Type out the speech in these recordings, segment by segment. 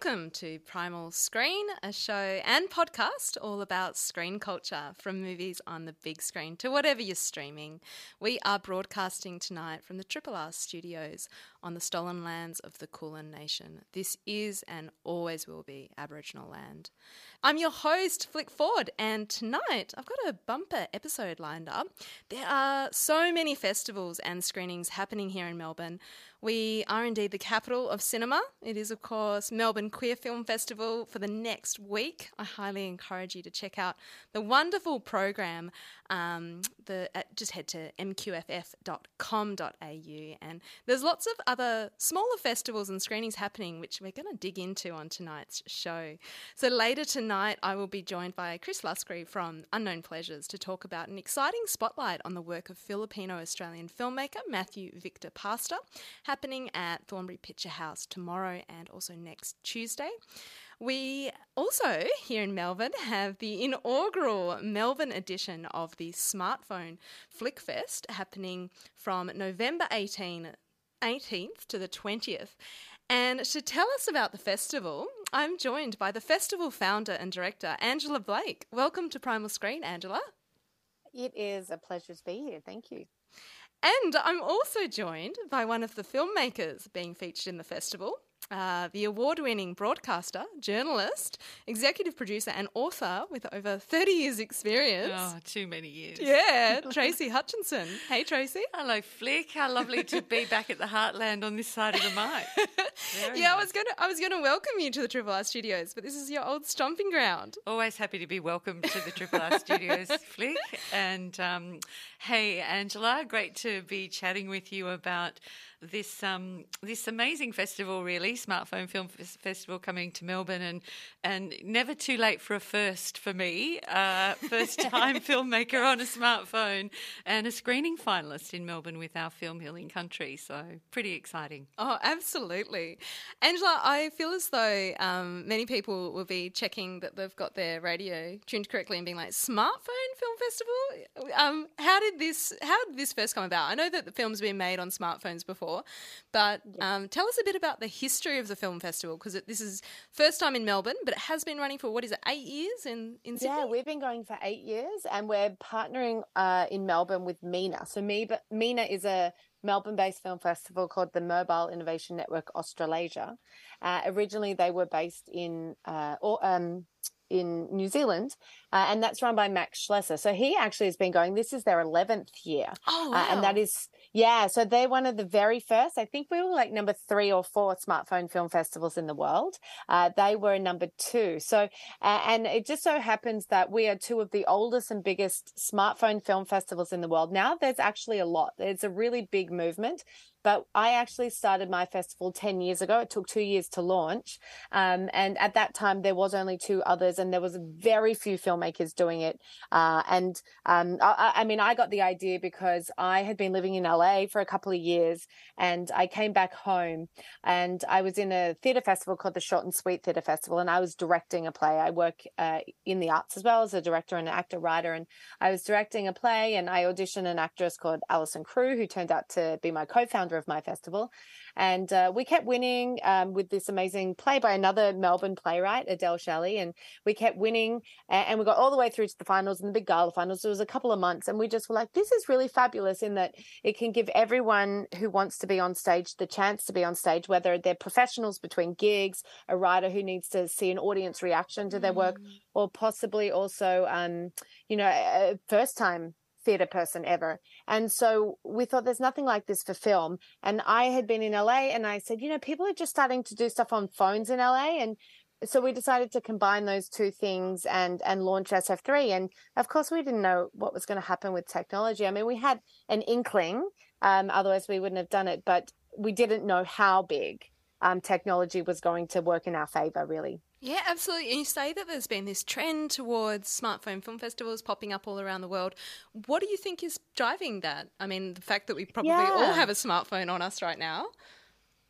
Welcome to Primal Screen, a show and podcast all about screen culture from movies on the big screen to whatever you're streaming. We are broadcasting tonight from the Triple R studios on the stolen lands of the Kulin Nation. This is and always will be Aboriginal land. I'm your host, Flick Ford, and tonight I've got a bumper episode lined up. There are so many festivals and screenings happening here in Melbourne. We are indeed the capital of cinema. It is, of course, Melbourne Queer Film Festival for the next week. I highly encourage you to check out the wonderful program. Um, the, uh, just head to mqff.com.au, and there's lots of other smaller festivals and screenings happening, which we're going to dig into on tonight's show. So later tonight, I will be joined by Chris Luscre from Unknown Pleasures to talk about an exciting spotlight on the work of Filipino Australian filmmaker Matthew Victor Pastor happening at Thornbury Picture House tomorrow and also next Tuesday. We also, here in Melbourne, have the inaugural Melbourne edition of the Smartphone Flickfest happening from November 18, 18th to the 20th. And to tell us about the festival, I'm joined by the festival founder and director, Angela Blake. Welcome to Primal Screen, Angela. It is a pleasure to be here. Thank you. And I'm also joined by one of the filmmakers being featured in the festival, uh, the award winning broadcaster, journalist, executive producer, and author with over 30 years' experience. Oh, too many years. Yeah, Tracee Hutchison. Hey, Tracee. Hello, Flick. How lovely to be back at the Heartland on this side of the mic. Very yeah, nice. I was gonna, I was gonna welcome you to the Triple R Studios, but this is your old stomping ground. Always happy to be welcomed to the Triple R Studios, Flick. And um, hey, Angela, great to be chatting with you about this um, this amazing festival, really, Smartphone Film Festival coming to Melbourne, and and never too late for a first for me, uh, first time filmmaker on a smartphone, and a screening finalist in Melbourne with our film Healing Country. So pretty exciting. Oh, absolutely, Angela. I feel as though um, many people will be checking that they've got their radio tuned correctly and being like, "Smartphone Film Festival." Um, how did this? How did this first come about? I know that the film's been made on smartphones before before. But um, tell us a bit about the history of the film festival because this is first time in Melbourne, but it has been running for what is it, eight years in in Sydney? Yeah, we've been going for eight years, and we're partnering uh, in Melbourne with MINA. So MINA is a Melbourne-based film festival called the Mobile Innovation Network Australasia. Uh, originally, they were based in uh, or, um, in New Zealand, uh, and that's run by Max Schleser. So he actually has been going. This is their eleventh year, oh, wow. uh, and that is yeah. So they're one of the very first. I think we were like number three or four smartphone film festivals in the world. Uh, they were number two. So uh, and it just so happens that we are two of the oldest and biggest smartphone film festivals in the world. Now there's actually a lot. There's a really big movement. But I actually started my festival 10 years ago. It took two years to launch. Um, and at that time, there was only two others, and there was very few filmmakers doing it. Uh, and um, I, I, mean, I got the idea because I had been living in LA for a couple of years, and I came back home, and I was in a theatre festival called the Short and Sweet Theatre Festival, and I was directing a play. I work uh, in the arts as well as a director and an actor writer, and I was directing a play, and I auditioned an actress called Alison Crew, who turned out to be my co-founder founder of my festival. And uh, we kept winning um, with this amazing play by another Melbourne playwright, Adele Shelley. And we kept winning and we got all the way through to the finals and the big gala finals. It was a couple of months. And we just were like, this is really fabulous in that it can give everyone who wants to be on stage the chance to be on stage, whether they're professionals between gigs, a writer who needs to see an audience reaction to their work, mm. or possibly also, um, you know, a first time theatre person ever. And so we thought there's nothing like this for film. And I had been in LA and I said, you know, people are just starting to do stuff on phones in LA. And so we decided to combine those two things and and launch SF3. And of course, we didn't know what was going to happen with technology. I mean, we had an inkling, um, otherwise we wouldn't have done it, but we didn't know how big um, technology was going to work in our favor, really. Yeah, absolutely. And you say that there's been this trend towards smartphone film festivals popping up all around the world. What do you think is driving that? I mean, the fact that we probably Yeah. all have a smartphone on us right now.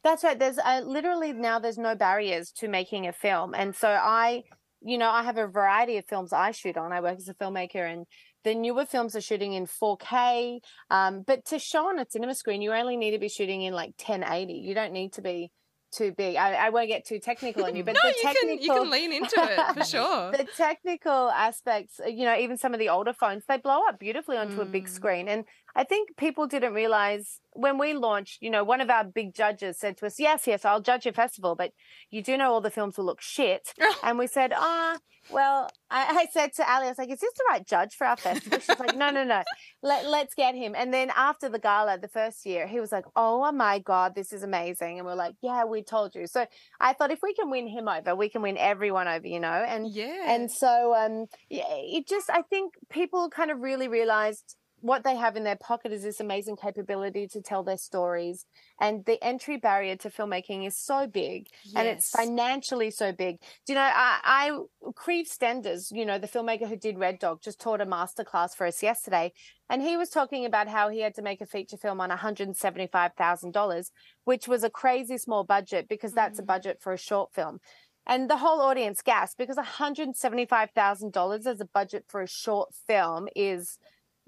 That's right. There's uh, literally now there's no barriers to making a film, and so I, you know, I have a variety of films I shoot on. I work as a filmmaker, and the newer films are shooting in 4K. Um, but to show on a cinema screen, you only need to be shooting in like 1080. You don't need to be too big. I, I won't get too technical on you, but no, the you can you can lean into it for sure. the technical aspects, uh, you know, even some of the older phones, they blow up beautifully onto a big Mm. screen. And I think people didn't realize when we launched, you know, one of our big judges said to us, Yes, yes, I'll judge your festival, but you do know all the films will look shit. and we said, Ah, well, I, I said to Ali, I was like, Is this the right judge for our festival? She's like, No, no, no. Let, let's get him. And then after the gala, the first year, he was like, Oh my God, this is amazing. And we're like, Yeah, we told you. So I thought if we can win him over, we can win everyone over, you know? And yeah. and so um yeah, it just I think people kind of really realized what they have in their pocket is this amazing capability to tell their stories and the entry barrier to filmmaking is so big and it's financially so big. Do you know i i Kriv Stenders you know the filmmaker who did red dog just taught a masterclass for us yesterday and he was talking about how he had to make a feature film on $175000 which was a crazy small budget because that's a Mm. budget for a short film. And the whole audience gasped because $175,000 as a budget for a short film is,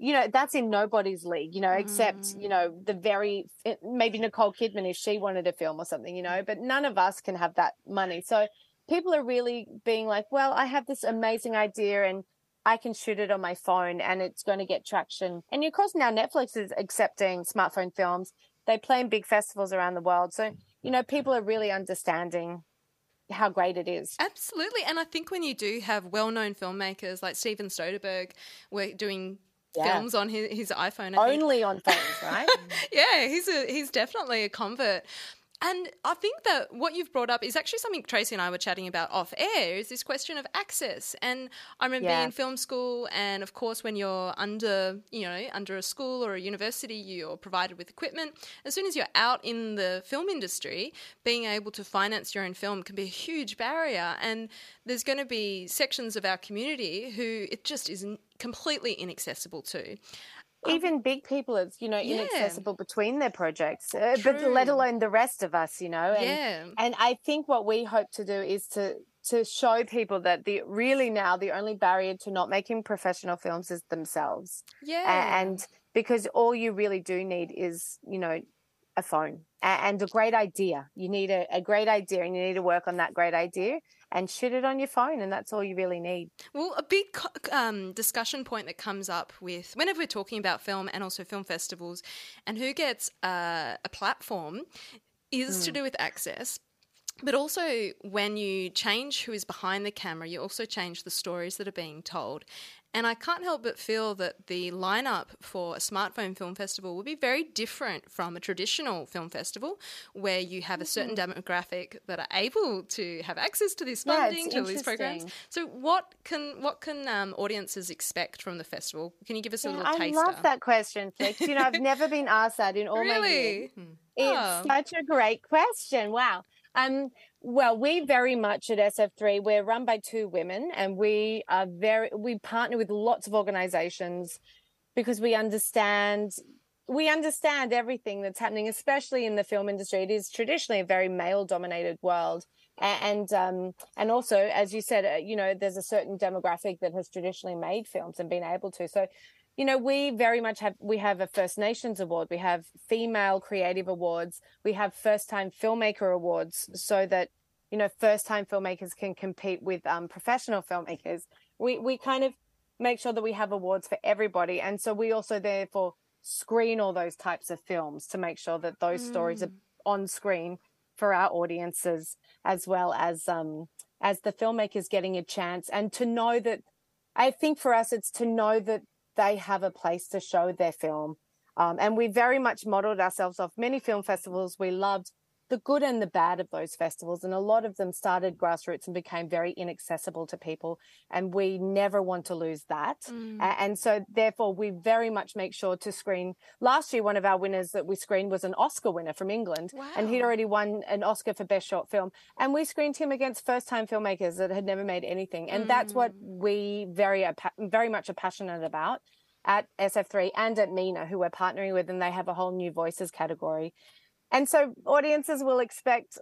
you know, that's in nobody's league, you know, except, mm. you know, the very, eh, maybe Nicole Kidman if she wanted a film or something, you know, but none of us can have that money. So people are really being like, well, I have this amazing idea and I can shoot it on my phone and it's going to get traction. And of course, now Netflix is accepting smartphone films. They play in big festivals around the world. So, you know, people are really understanding how great it is. Absolutely. And I think when you do have well known filmmakers like Steven Soderbergh, we're doing Yeah. films on his, his iPhone. I think. Only on phones, right? yeah, he's a he's definitely a convert. And I think that what you've brought up is actually something Tracee and I were chatting about off air is this question of access. And I remember Yeah. being in film school and of course when you're under, you know, under a school or a university, you're provided with equipment. As soon as you're out in the film industry, being able to finance your own film can be a huge barrier. And there's going to be sections of our community who it just isn't completely inaccessible to. Even big people, it's you know Yeah. inaccessible between their projects, uh, but let alone the rest of us, you know. And, yeah. and I think what we hope to do is to to show people that the really now the only barrier to not making professional films is themselves, Yeah. and because all you really do need is you know a phone and a great idea. You need a, a great idea, and you need to work on that great idea and shoot it on your phone, and that's all you really need. Well, a big um, discussion point that comes up with whenever we're talking about film and also film festivals and who gets uh, a platform is to do with access. But also, when you change who is behind the camera, you also change the stories that are being told. And I can't help but feel that the lineup for a smartphone film festival will be very different from a traditional film festival, where you have a certain demographic that are able to have access to this Yeah, funding, to these programs. So, what can what can um, audiences expect from the festival? Can you give us a Yeah, little I taster? I love that question. You know, I've never been asked that in all my years. Really? It's Oh. such a great question. Wow. Um, well, we very much at SF3, we're run by two women and we are very, we partner with lots of organizations because we understand, we understand everything that's happening, especially in the film industry. It is traditionally a very male dominated world. And, um, and also, as you said, uh, you know, there's a certain demographic that has traditionally made films and been able to. So, you know, we very much have we have a First Nations award, we have female creative awards, we have first time filmmaker awards, so that you know first time filmmakers can compete with um, professional filmmakers. We we kind of make sure that we have awards for everybody, and so we also therefore screen all those types of films to make sure that those stories are on screen for our audiences as well as um as the filmmakers getting a chance and to know that I think for us it's to know that they have a place to show their film. Um, and we very much modeled ourselves off many film festivals we loved the good and the bad of those festivals. And a lot of them started grassroots and became very inaccessible to people. And we never want to lose that. Mm. And so, therefore, we very much make sure to screen. Last year, one of our winners that we screened was an Oscar winner from England. Wow. And he'd already won an Oscar for Best Short Film. And we screened him against first time filmmakers that had never made anything. And mm. that's what mm. we very, very much are passionate about at SF3 and at MINA, who we're partnering with, and they have a whole new voices category. And so audiences will expect,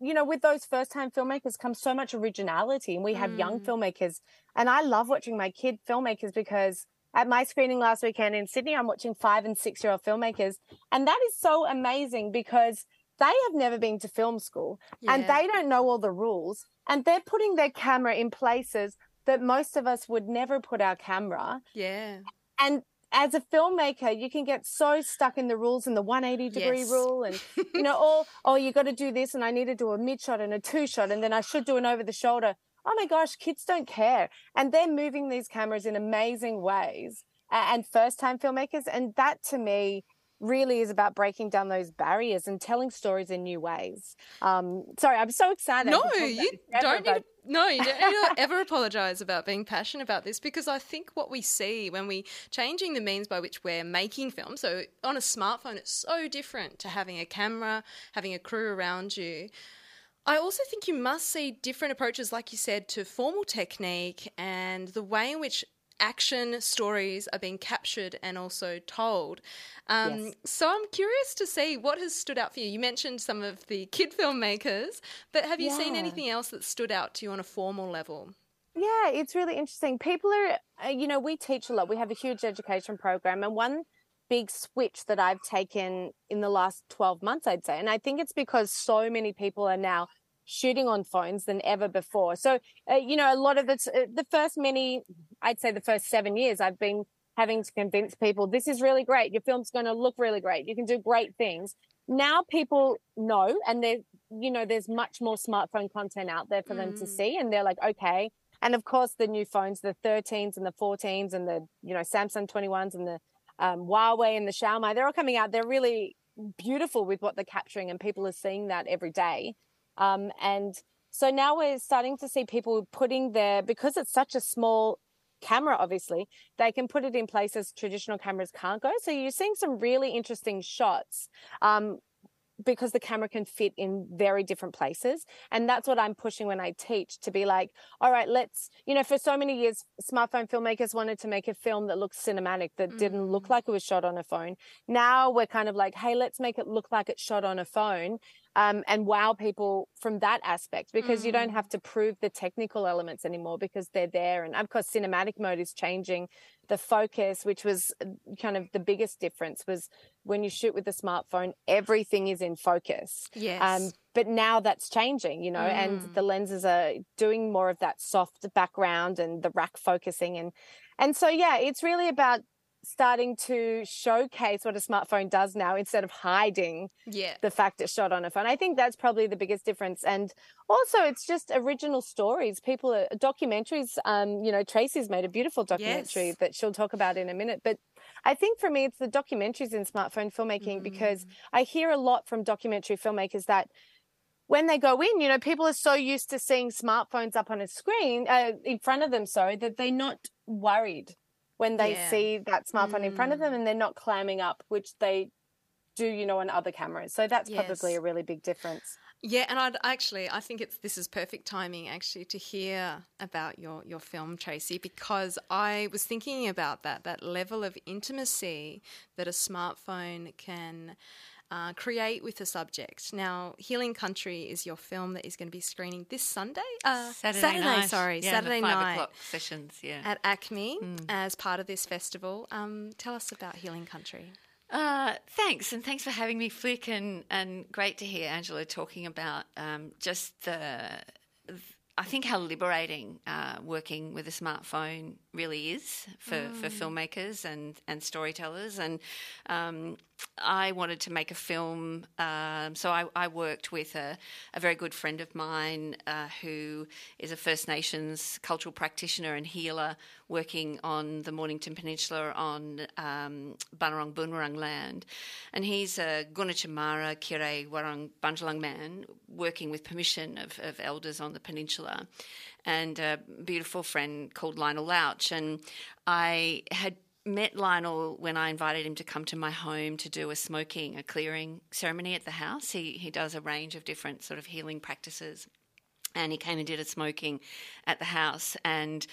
you know, with those first time filmmakers comes so much originality. And we have mm. young filmmakers. And I love watching my kid filmmakers because at my screening last weekend in Sydney, I'm watching five and six year old filmmakers. And that is so amazing because they have never been to film school yeah. and they don't know all the rules. And they're putting their camera in places that most of us would never put our camera. Yeah. And as a filmmaker, you can get so stuck in the rules and the 180 degree yes. rule, and you know, oh, oh, you got to do this, and I need to do a mid shot and a two shot, and then I should do an over the shoulder. Oh my gosh, kids don't care, and they're moving these cameras in amazing ways. And first time filmmakers, and that to me really is about breaking down those barriers and telling stories in new ways. Um, sorry, I'm so excited. No, you don't need to, no, you don't need to ever apologize about being passionate about this because I think what we see when we changing the means by which we're making film. So on a smartphone, it's so different to having a camera, having a crew around you. I also think you must see different approaches, like you said, to formal technique and the way in which action stories are being captured and also told. Um, yes. So I'm curious to see what has stood out for you. You mentioned some of the kid filmmakers, but have you yeah. seen anything else that stood out to you on a formal level? Yeah, it's really interesting. People are, uh, you know, we teach a lot. We have a huge education program, and one big switch that I've taken in the last 12 months, I'd say. And I think it's because so many people are now shooting on phones than ever before. So, uh, you know, a lot of the, uh, the first many, I'd say the first seven years, I've been having to convince people this is really great. Your film's going to look really great. You can do great things. Now people know, and there, you know, there's much more smartphone content out there for mm. them to mm. see. And they're like, okay. And of course, the new phones, the 13s and the 14s and the, you know, Samsung 21s and the um, Huawei and the Xiaomi, they're all coming out. They're really beautiful with what they're capturing, and people are seeing that every day. Um, and so now we're starting to see people putting their, because it's such a small camera, obviously, they can put it in places traditional cameras can't go. So you're seeing some really interesting shots. Um, because the camera can fit in very different places. And that's what I'm pushing when I teach to be like, all right, let's, you know, for so many years, smartphone filmmakers wanted to make a film that looked cinematic, that mm. didn't look mm. like it was shot on a phone. Now we're kind of like, hey, let's make it look like it's shot on a phone um, and wow people from that aspect because mm. you don't mm. have to prove the technical elements anymore because they're there. And of course, cinematic mode is changing the focus, which was uh, kind of the biggest difference was when you shoot with a smartphone, everything is in focus. Yes. Um, but now that's changing, you know, mm. and the lenses are doing more of that soft background and the rack focusing and and so yeah, it's really about starting to showcase what a smartphone does now instead of hiding yeah. the fact it's shot on a phone. I think that's probably the biggest difference. And also, it's just original stories. People are documentaries. Um, you know, Tracee's made a beautiful documentary yes. that she'll talk about in a minute. But I think for me, it's the documentaries in smartphone filmmaking mm. because I hear a lot from documentary filmmakers that when they go in, you know, people are so used to seeing smartphones up on a screen uh, in front of them, sorry, that they're not worried when they yeah. see that smartphone mm. in front of them mm. and they're not clamming up, which they do, you know, on other cameras. So that's yes. probably a really big difference. Yeah, and I'd actually, I think it's this is perfect timing actually to hear about your your film, Tracee, because I was thinking about that that level of intimacy that a smartphone can uh, create with a subject. Now, Healing Country is your film that is going to be screening this Sunday, uh, Saturday, Saturday night. Sorry, yeah, Saturday night sessions. Yeah, at ACMI mm. as part of this festival. Um, tell us about Healing Country. Uh, thanks, and thanks for having me, Flick, and, and great to hear Angela talking about um, just the I think how liberating uh, working with a smartphone really is for, mm. for filmmakers and, and storytellers. And um, I wanted to make a film, um, so I, I, worked with a, a, very good friend of mine uh, who is a First Nations cultural practitioner and healer working on the Mornington Peninsula on um, Bunurong Boonwurrung land. And he's a Gunditjmara Kirrae Whurrong Bundjalung man working with permission of, of elders on the peninsula and a beautiful friend called Lionel Lauch. And I had met Lionel when I invited him to come to my home to do a smoking, a clearing ceremony at the house. He he does a range of different sort of healing practices. And he came and did a smoking at the house. And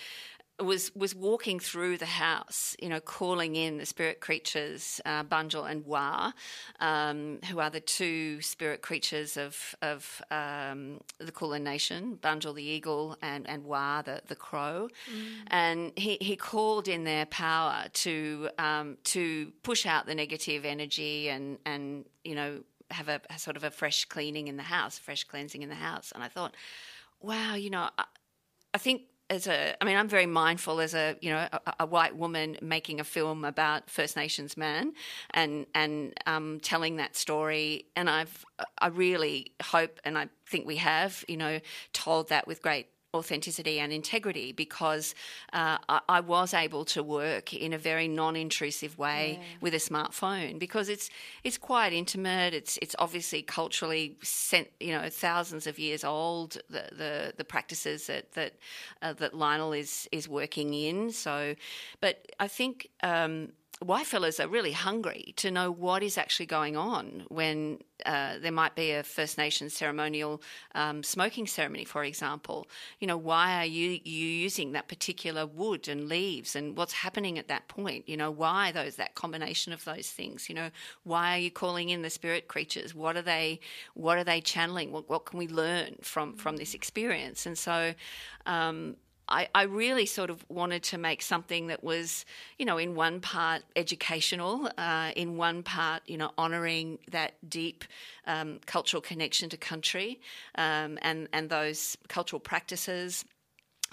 was was walking through the house, you know, calling in the spirit creatures, uh, Bunjil and Wa, um, who are the two spirit creatures of of um, the Kulin Nation, Bunjil the eagle and and Wa the the crow, mm. and he he called in their power to um, to push out the negative energy and and you know have a, a sort of a fresh cleaning in the house, fresh cleansing in the house, and I thought, wow, you know, I, I think as a, I mean, I'm very mindful as a, you know, a, a, white woman making a film about First Nations man, and and um, telling that story. And I've, I really hope, and I think we have, you know, told that with great authenticity and integrity because uh, I, I, was able to work in a very non-intrusive way yeah. with a smartphone because it's it's quite intimate. It's it's obviously culturally sent, you know thousands of years old. The the, the practices that that uh, that Lionel is is working in. So, but I think. Um, white fellas are really hungry to know what is actually going on when uh, there might be a First Nations ceremonial um, smoking ceremony, for example. You know, why are you, you using that particular wood and leaves, and what's happening at that point? You know, why those that combination of those things? You know, why are you calling in the spirit creatures? What are they? What are they channeling? What, what can we learn from from this experience? And so. Um, I, I, really sort of wanted to make something that was, you know, in one part educational, uh, in one part, you know, honouring that deep um, cultural connection to country um, and and those cultural practices.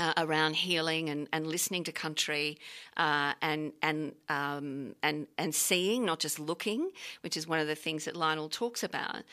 Uh, around healing and, and listening to country uh, and and um, and and seeing, not just looking, which is one of the things that Lionel talks about.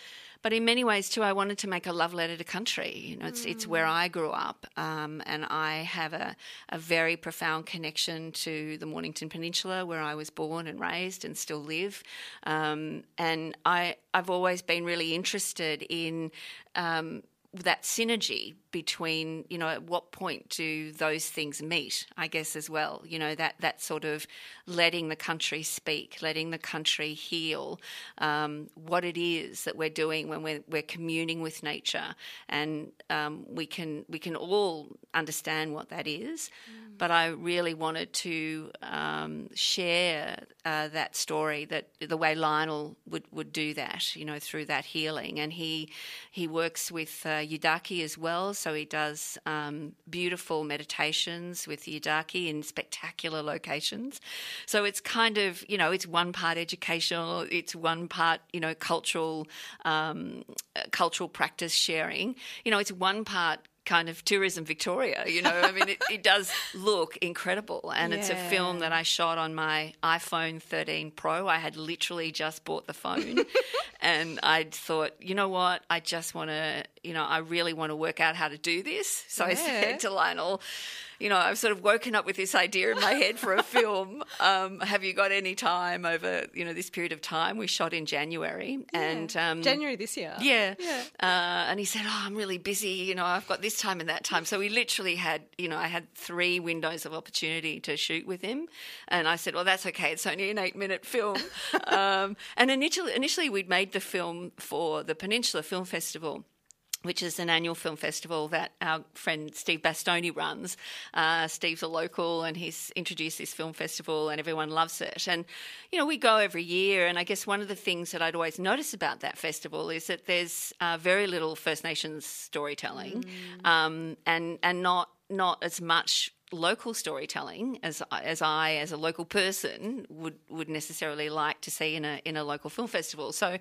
But in many ways, too, I wanted to make a love letter to country. You know, it's, mm. it's where I grew up, um, and I have a, a very profound connection to the Mornington Peninsula, where I was born and raised and still live. Um, and I, I've always been really interested in um, that synergy between you know at what point do those things meet i guess as well you know that that sort of letting the country speak letting the country heal um, what it is that we're doing when we're, we're communing with nature. And um, we can we can all understand what that is. Mm. but i really wanted to um, share uh, that story that the way lionel would, would do that you know through that healing. And he he works with uh, yidaki as well so he does um, beautiful meditations with Yidaki in spectacular locations. So it's kind of, you know, it's one part educational, it's one part, you know, cultural, um, cultural practice sharing. You know, it's one part kind of tourism Victoria. You know, I mean, it, it does look incredible, and yeah. it's a film that I shot on my iPhone 13 Pro. I had literally just bought the phone, and I thought, you know what, I just want to, you know, I really want to work out how to do this. So yeah. I said to Lionel, you know, I've sort of woken up with this idea in my head for a film. Um, have you got any time over, you know, this period of time? We shot in January yeah. and um, January this year. Yeah, yeah. Uh, and he said, "Oh, I'm really busy. You know, I've got this time and that time." So we literally had, you know, I had three windows of opportunity to shoot with him, and I said, "Well, that's okay. It's only an eight-minute film." um, and initially, initially, we'd made the film for the Peninsula Film Festival which is an annual film festival that our friend Steve Bastoni runs. Uh, Steve's a local and he's introduced this film festival and everyone loves it. And, you know, we go every year. And I guess one of the things that I'd always notice about that festival is that there's uh, very little First Nations storytelling mm. um, and, and not not as much local storytelling as as I as a local person would would necessarily like to see in a in a local film festival. So,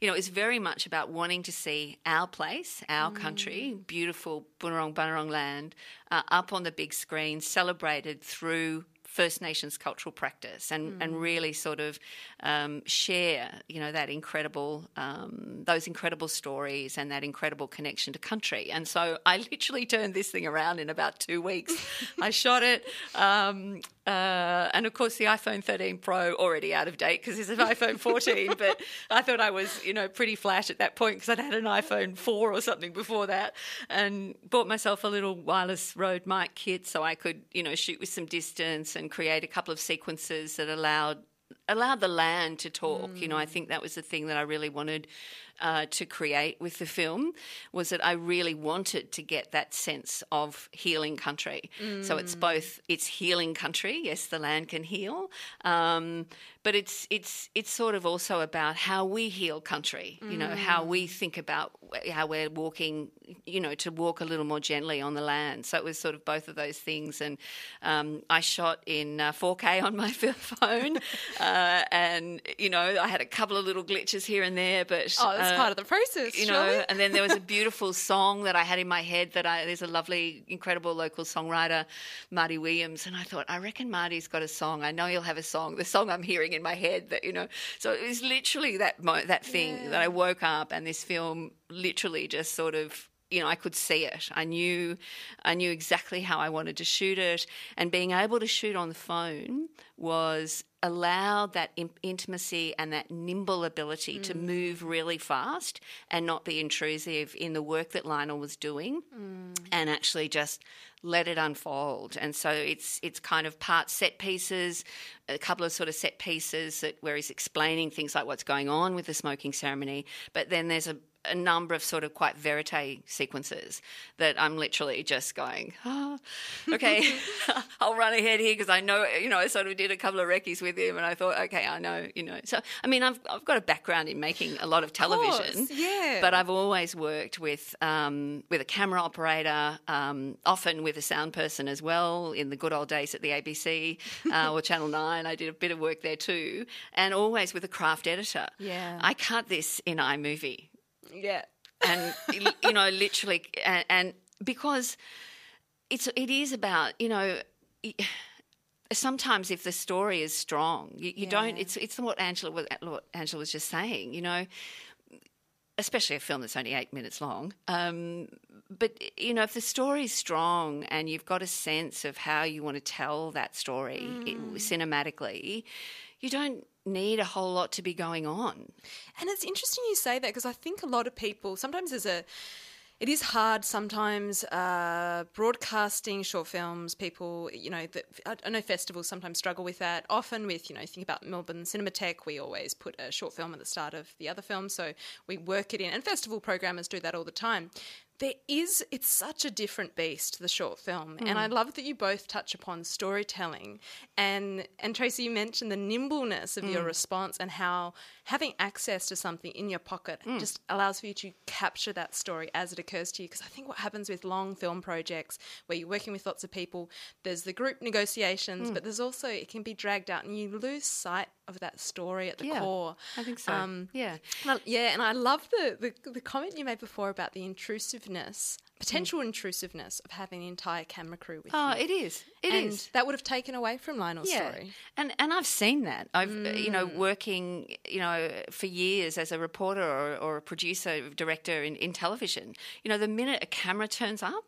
you know, it's very much about wanting to see our place, our mm. country, beautiful Bunurong Bunurong land, uh, up on the big screen, celebrated through First Nations cultural practice and, mm. and really sort of um, share, you know, that incredible, um, those incredible stories and that incredible connection to country. And so I literally turned this thing around in about two weeks. I shot it. Um, uh, and of course, the iPhone 13 Pro already out of date because it's an iPhone 14. but I thought I was, you know, pretty flash at that point because I'd had an iPhone 4 or something before that, and bought myself a little wireless Rode mic kit so I could, you know, shoot with some distance and create a couple of sequences that allowed allowed the land to talk. Mm. You know, I think that was the thing that I really wanted uh, to create with the film was that I really wanted to get that sense of healing country. Mm. So it's mm. both it's healing country. Yes, the land can heal, um, but it's it's it's sort of also about how we heal country. You know, how we mm. think about how we're walking. You know, to walk a little more gently on the land. So it was sort of both of those things. And um, I shot in uh, 4K on my phone, uh, and you know, I had a couple of little glitches here and there, but oh, that's part of the process. You know, and then there was a beautiful song that I had in my head that I there's a lovely, incredible local songwriter, Marty Williams, and I thought I reckon Marty's got a song. I know he'll have a song. The song I'm hearing in my head that you know. So it was literally that that thing yeah. that I woke up and this film literally just sort of you know I could see it. I knew I knew exactly how I wanted to shoot it and being able to shoot on the phone was allowed that in- intimacy and that nimble ability mm. to move really fast and not be intrusive in the work that Lionel was doing mm. and actually just let it unfold. And so it's it's kind of part set pieces, a couple of sort of set pieces that where he's explaining things like what's going on with the smoking ceremony, but then there's a a number of sort of quite verite sequences that I'm literally just going, oh, okay, I'll run ahead here because I know, you know, I sort of did a couple of recce's with him and I thought, okay, I know, you know. So, I mean, I've, I've got a background in making a lot of television, of course, yeah. but I've always worked with, um, with a camera operator, um, often with a sound person as well in the good old days at the ABC uh, or Channel 9. I did a bit of work there too, and always with a craft editor. Yeah. I cut this in iMovie yeah. And, you know, literally, and, and because it's, it is about, you know, sometimes if the story is strong, you, you yeah. don't. It's it's what Angela was what Angela was just saying. You know, especially a film that's only eight minutes long. Um, but you know, if the story is strong and you've got a sense of how you want to tell that story mm. it, cinematically, you don't need a whole lot to be going on. And it's interesting you say that because I think a lot of people sometimes there's a it is hard sometimes uh, broadcasting short films. People, you know, I know festivals sometimes struggle with that. Often, with you know, think about Melbourne Cinematheque, we always put a short film at the start of the other film, so we work it in. And festival programmers do that all the time there is it's such a different beast the short film mm. and i love that you both touch upon storytelling and and tracee you mentioned the nimbleness of mm. your response and how having access to something in your pocket mm. just allows for you to capture that story as it occurs to you because i think what happens with long film projects where you're working with lots of people there's the group negotiations mm. but there's also it can be dragged out and you lose sight of that story at the yeah, core. I think so. Um, yeah, yeah, and I love the, the, the comment you made before about the intrusiveness, potential mm. intrusiveness of having an entire camera crew with oh, you. Oh, it is. It and is. That would have taken away from Lionel's yeah. story. And and I've seen that. I've mm. you know mm. working you know for years as a reporter or, or a producer director in, in television. You know the minute a camera turns up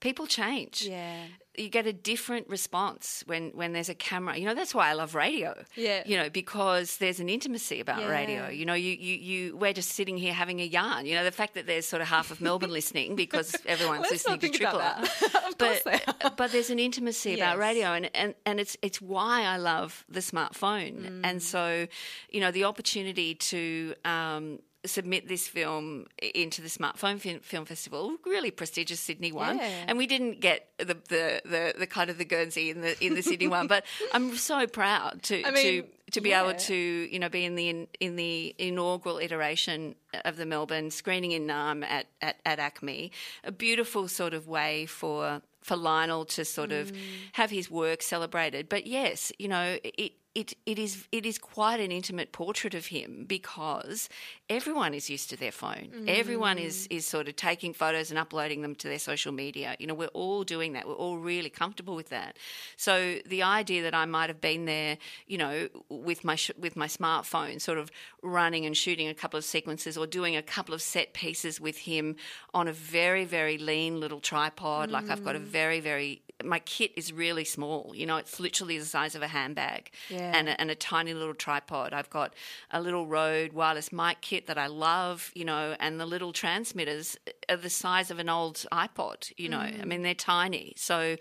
people change. Yeah. You get a different response when, when there's a camera. You know, that's why I love radio. Yeah. You know, because there's an intimacy about yeah. radio. You know, you, you, you we're just sitting here having a yarn. You know, the fact that there's sort of half of Melbourne listening because everyone's listening to Triple R. but but there's an intimacy yes. about radio and, and, and it's it's why I love the smartphone. Mm. And so, you know, the opportunity to um, submit this film into the Smartphone Film Festival, really prestigious Sydney one, Yeah. and we didn't get the, the, the, the kind of the Guernsey in the in the Sydney one, but I'm so proud to I mean, to to be yeah. able to you know be in the in, in the inaugural iteration of the Melbourne screening in Nam at, at at ACMI, a beautiful sort of way for for Lionel to sort of Mm. have his work celebrated. But yes, you know it. It, it is it is quite an intimate portrait of him because everyone is used to their phone. Everyone is is sort of taking photos and uploading them to their social media. You know, we're all doing that. We're all really comfortable with that. So the idea that I might have been there, you know, with my sh- with my smartphone, sort of running and shooting a couple of sequences or doing a couple of set pieces with him on a very very lean little tripod. Like I've got a very very my kit is really small. You know, it's literally the size of a handbag Yeah. and a, and a tiny little tripod. I've got a little Rode wireless mic kit that I love, you know, and the little transmitters are the size of an old iPod, you know. I mean, they're tiny. So,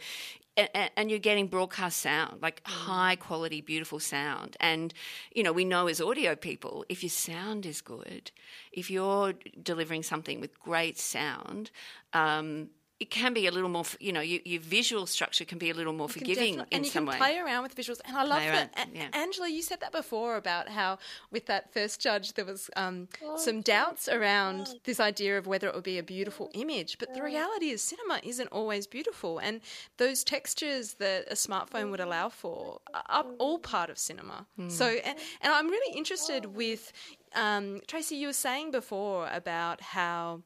and, and you're getting broadcast sound, like high quality, beautiful sound. And, you know, we know as audio people, if your sound is good, if you're delivering something with great sound, um, it can be a little more, you know, your, your visual structure can be a little more can forgiving definitely- in and you some can way. play around with visuals. And I love Play that. around, A- yeah. Angela, you said that before about how with that first judge there was um, Oh, some doubts around this idea of whether it would be a beautiful image. But the reality is, cinema isn't always beautiful, and those textures that a smartphone would allow for are all part of cinema. Hmm. So, and, and I'm really interested with um, Tracee. You were saying before about how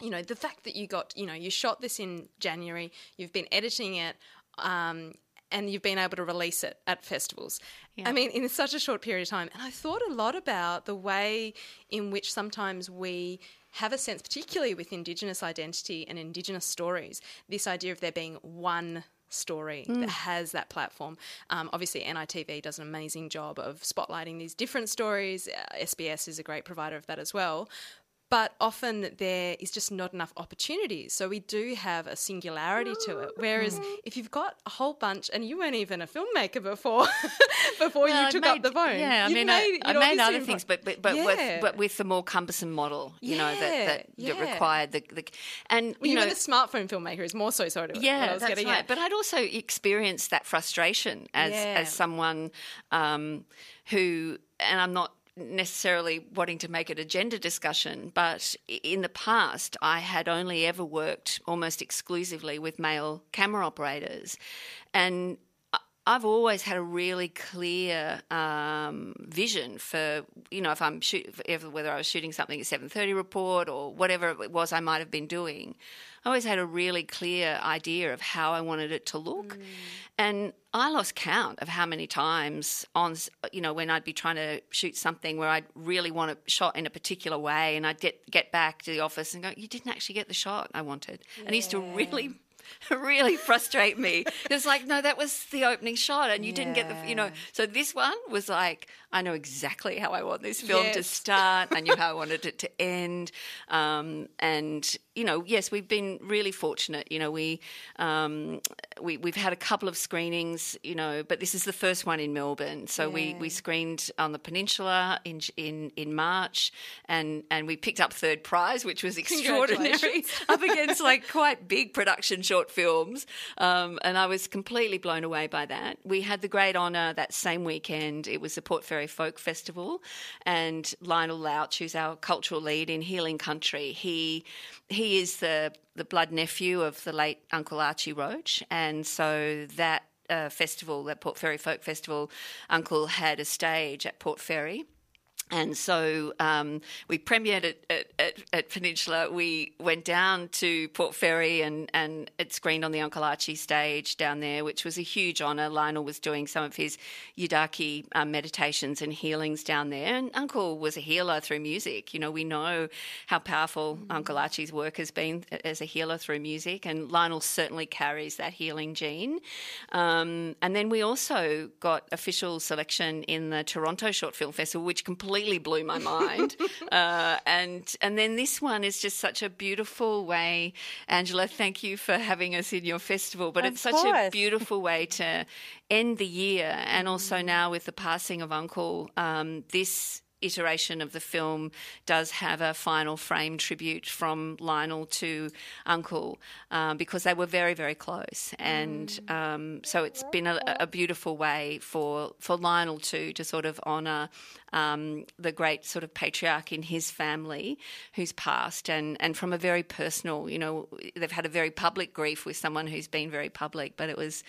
you know the fact that you got you know you shot this in January, you've been editing it. Um, and you've been able to release it at festivals. I mean, in such a short period of time. And I thought a lot about the way in which sometimes we have a sense, particularly with Indigenous identity and Indigenous stories, this idea of there being one story that has that platform. Um, obviously, NITV does an amazing job of spotlighting these different stories. Uh, SBS is a great provider of that as well. But often there is just not enough opportunities. So we do have a singularity to it. Whereas if you've got a whole bunch, and you weren't even a filmmaker before, before Well, you I took made- up the phone. Yeah, I mean, made- I, I made other things, but but but, Yeah. with but with the more cumbersome model, you know, that Yeah, that, yeah. required the, the and Well, you know. the smartphone filmmaker is more so sort of what I yeah, was that's getting right. at. But I'd also experienced that frustration as Yeah. as someone um, who, and I'm not necessarily wanting to make it a gender discussion, but in the past, I had only ever worked almost exclusively with male camera operators, and I've always had a really clear um, vision for you know if I'm shoot if, whether I was shooting something at seven thirty report or whatever it was I might have been doing. I always had a really clear idea of how I wanted it to look, and I lost count of how many times on you know when I'd be trying to shoot something where I'd really want it shot in a particular way, and I'd get get back to the office and go, "You didn't actually get the shot I wanted," and it used to really really frustrate me. It's like, no, that was the opening shot, and you didn't get the, you know. So this one was like, I know exactly how I want this film to start. I knew how I wanted it to end, um, and you know, yes, we've been really fortunate. You know, we um, we we've had a couple of screenings, you know, but this is the first one in Melbourne. So we we screened on the peninsula in in in March, and and we picked up third prize, which was extraordinary up against like quite big production short films. Um, and I was completely blown away by that. We had the great honour that same weekend. It was the Port Fairy Folk Festival, and Lionel Lauch, who's our cultural lead in Healing Country, he he is the the blood nephew of the late Uncle Archie Roach, and so that. Uh, festival, that Port Fairy Folk Festival, Uncle had a stage at Port Fairy, and so um, we premiered at, at, at, at Peninsula. We went down to Port Fairy and, and it screened on the Uncle Archie stage down there, which was a huge honour. Lionel was doing some of his Yidaki um, meditations and healings down there. And Uncle was a healer through music. You know, we know how powerful Uncle Archie's work has been as a healer through music. And Lionel certainly carries that healing gene. Um, and then we also got official selection in the Toronto Short Film Festival, which completely blew my mind. uh, and and then this one is just such a beautiful way. Angela, thank you for having us in your festival. But Of it's such a beautiful way to end the year, and also now with the passing of Uncle, um, this iteration of the film does have a final frame tribute from Lionel to Uncle um, because they were very, very close. And um, so it's been a, a, beautiful way for, for Lionel too to sort of honour um, the great sort of patriarch in his family who's passed and, and from a very personal, you know, they've had a very public grief with someone who's been very public, but it was,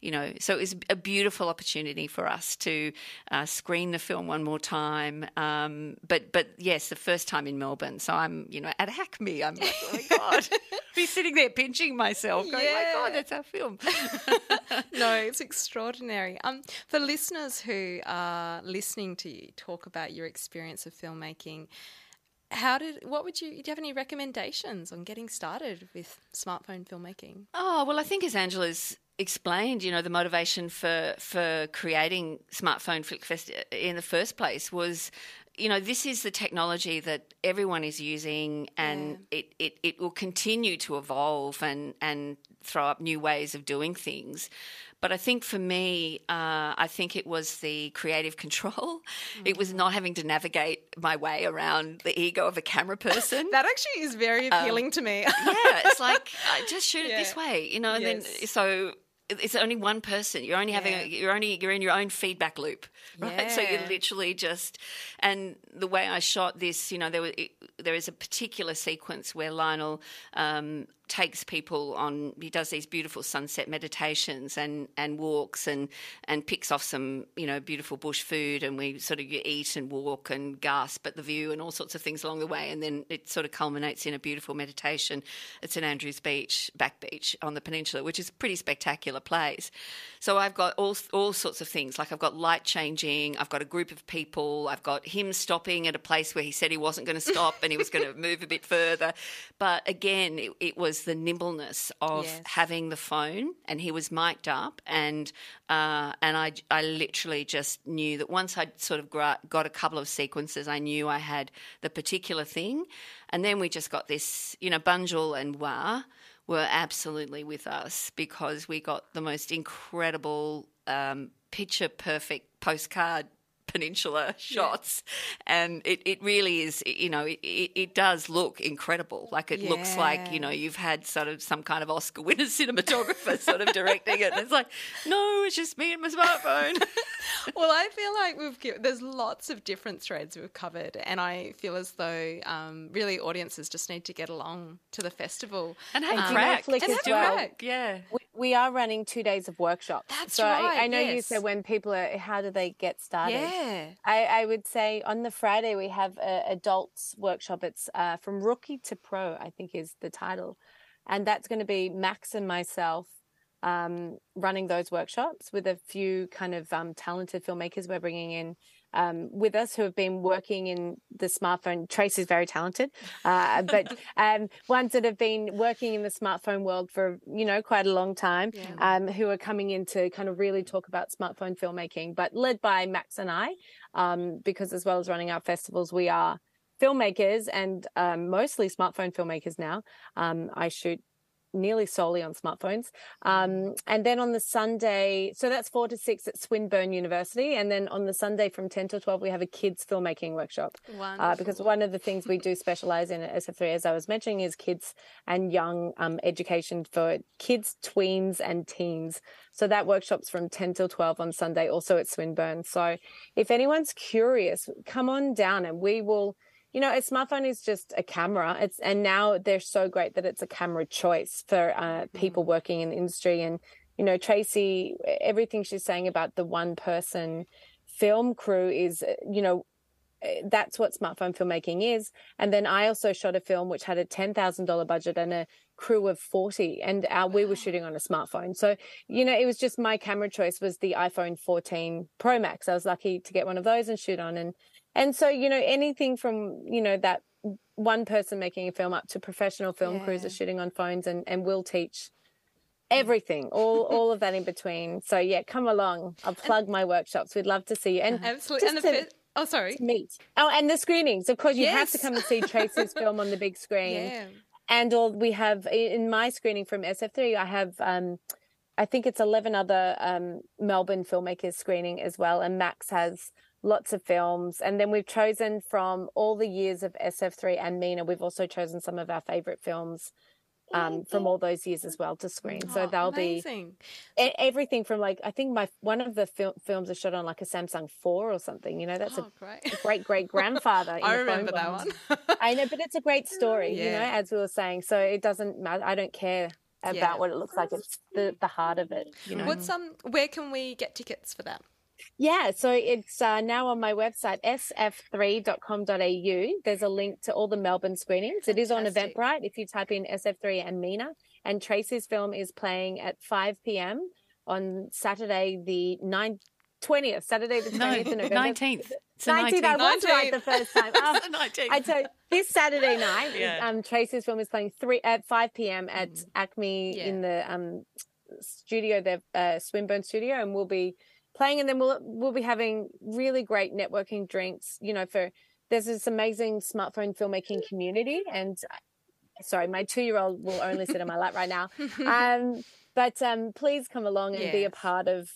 you know, so it was a beautiful opportunity for us to uh, screen the film one more time. Um, but but yes, the first time in Melbourne. So I'm you know at Hackney. I'm like, oh my god, be sitting there pinching myself, going, yeah. my god, that's our film. no, it's extraordinary. Um, for listeners who are listening to you talk about your experience of filmmaking how did what would you do you have any recommendations on getting started with smartphone filmmaking oh well i think as angela's explained, you know, the motivation for for creating Smartphone Flick Fest uh, in the first place was, you know, this is the technology that everyone is using, and yeah. it, it, it will continue to evolve and and throw up new ways of doing things. But I think for me, uh, I think it was the creative control. Mm-hmm. It was not having to navigate my way around the ego of a camera person. that actually is very um, appealing um, to me. yeah, it's like just shoot it yeah. this way, you know. And yes. then so it's only one person. You're only having yeah. you're only you're in your own feedback loop, right? Yeah. So you're literally just and the way I shot this, you know, there was there is a particular sequence where Lionel um, takes people on he does these beautiful sunset meditations and and walks and and picks off some you know beautiful bush food and we sort of eat and walk and gasp at the view and all sorts of things along the way and then it sort of culminates in a beautiful meditation at St Andrews Beach back beach on the peninsula which is a pretty spectacular place so I've got all all sorts of things like I've got light changing. I've got a group of people. I've got him stopping at a place where he said he wasn't going to stop and he was going to move a bit further. But again it, it was the nimbleness of yes. having the phone, and he was mic'd up, and uh, and I I literally just knew that once I'd sort of got a couple of sequences, I knew I had the particular thing, and then we just got this, you know, Bunjil and Wah were absolutely with us because we got the most incredible um, picture perfect postcard peninsula shots. Yeah. and it, it really is you know it, it does look incredible. Like it yeah. looks like you know you've had sort of some kind of oscar winner cinematographer sort of directing it. And it's like no it's just me and my smartphone. Well i feel like we've there's lots of different threads we've covered and i feel as though um, really audiences just need to get along to the festival. And have um, crack. And have well. crack. yeah. We, we, are running two days of workshops that's so right I, I know yes. you said when people are how do they get started yeah. I, I would say on the Friday we have a adults workshop. It's uh, from rookie to pro, I think is the title. And that's going to be Max and myself um, running those workshops with a few kind of um, talented filmmakers we're bringing in um, with us who have been working in the smartphone. Trace is very talented, uh, but um, ones that have been working in the smartphone world for you know quite a long time, yeah. um, who are coming in to kind of really talk about smartphone filmmaking, but led by Max and I, um, because as well as running our festivals, we are filmmakers and um, mostly smartphone filmmakers now. Um, I shoot nearly solely on smartphones. Um, and then on the Sunday, so that's four to six at Swinburne University. And then on the Sunday from 10 to 12, we have a kids filmmaking workshop. Uh, because one of the things we do specialize in at SF3, as I was mentioning, is kids and young um, education for kids, tweens, and teens. So that workshop's from 10 till 12 on Sunday, also at Swinburne. So if anyone's curious, come on down and we will you know, a smartphone is just a camera. It's and now they're so great that it's a camera choice for uh, people mm. working in the industry. And you know, Tracee, everything she's saying about the one person film crew is, uh, you know, uh, that's what smartphone filmmaking is. And then I also shot a film which had a ten thousand dollar budget and a crew of forty, and our, we were shooting on a smartphone. So you know, it was just my camera choice was the iPhone 14 Pro Max. I was lucky to get one of those and shoot on, and and so, you know, anything from, you know, that one person making a film up to professional film yeah. crews are shooting on phones and, and we'll teach everything all all of that in between. So yeah come along. I'll plug and, my workshops. We'd love to see you. And absolutely. and the to, oh sorry. meet. Oh and the screenings. Of course you yes. have to come and see tracee's film on the big screen. Yeah. and all we have in my screening from sf3 i have um I think it's 11 other um, Melbourne filmmakers screening as well. And Max has lots of films. And then we've chosen from all the years of SF3 and MINA, we've also chosen some of our favorite films um, from all those years as well to screen. So Oh, they'll amazing. be e- everything from like, I think my one of the fil- films is shot on like a Samsung 4 or something. You know, that's Oh, a great great grandfather. I remember that one. I know, but it's a great story, you know, as we were saying. So it doesn't matter. I don't care about Yeah. what it looks like. It's the, the heart of it, you know. What's um? Where can we get tickets for that? Yeah, so it's uh, now on my website, sf3.com.au. There's a link to all the Melbourne screenings. It is on Eventbrite if you type in SF3 and MINA. And Tracee's film is playing at 5 p.m. on Saturday, the 9th, 20th, Saturday the 20th No, November. 19th. It's the 19th, I was right the first time. Oh, the 19th. I tell you, this Saturday night, Yeah. um, Tracee's film is playing three at 5 p.m. at ACMI Yeah. in the um, studio, the uh, Swinburne studio, and we'll be playing, and then we'll we'll be having really great networking drinks. You know, for there's this amazing smartphone filmmaking community, and sorry, my two year old will only sit on my lap right now. Um, but um, please come along and be a part of,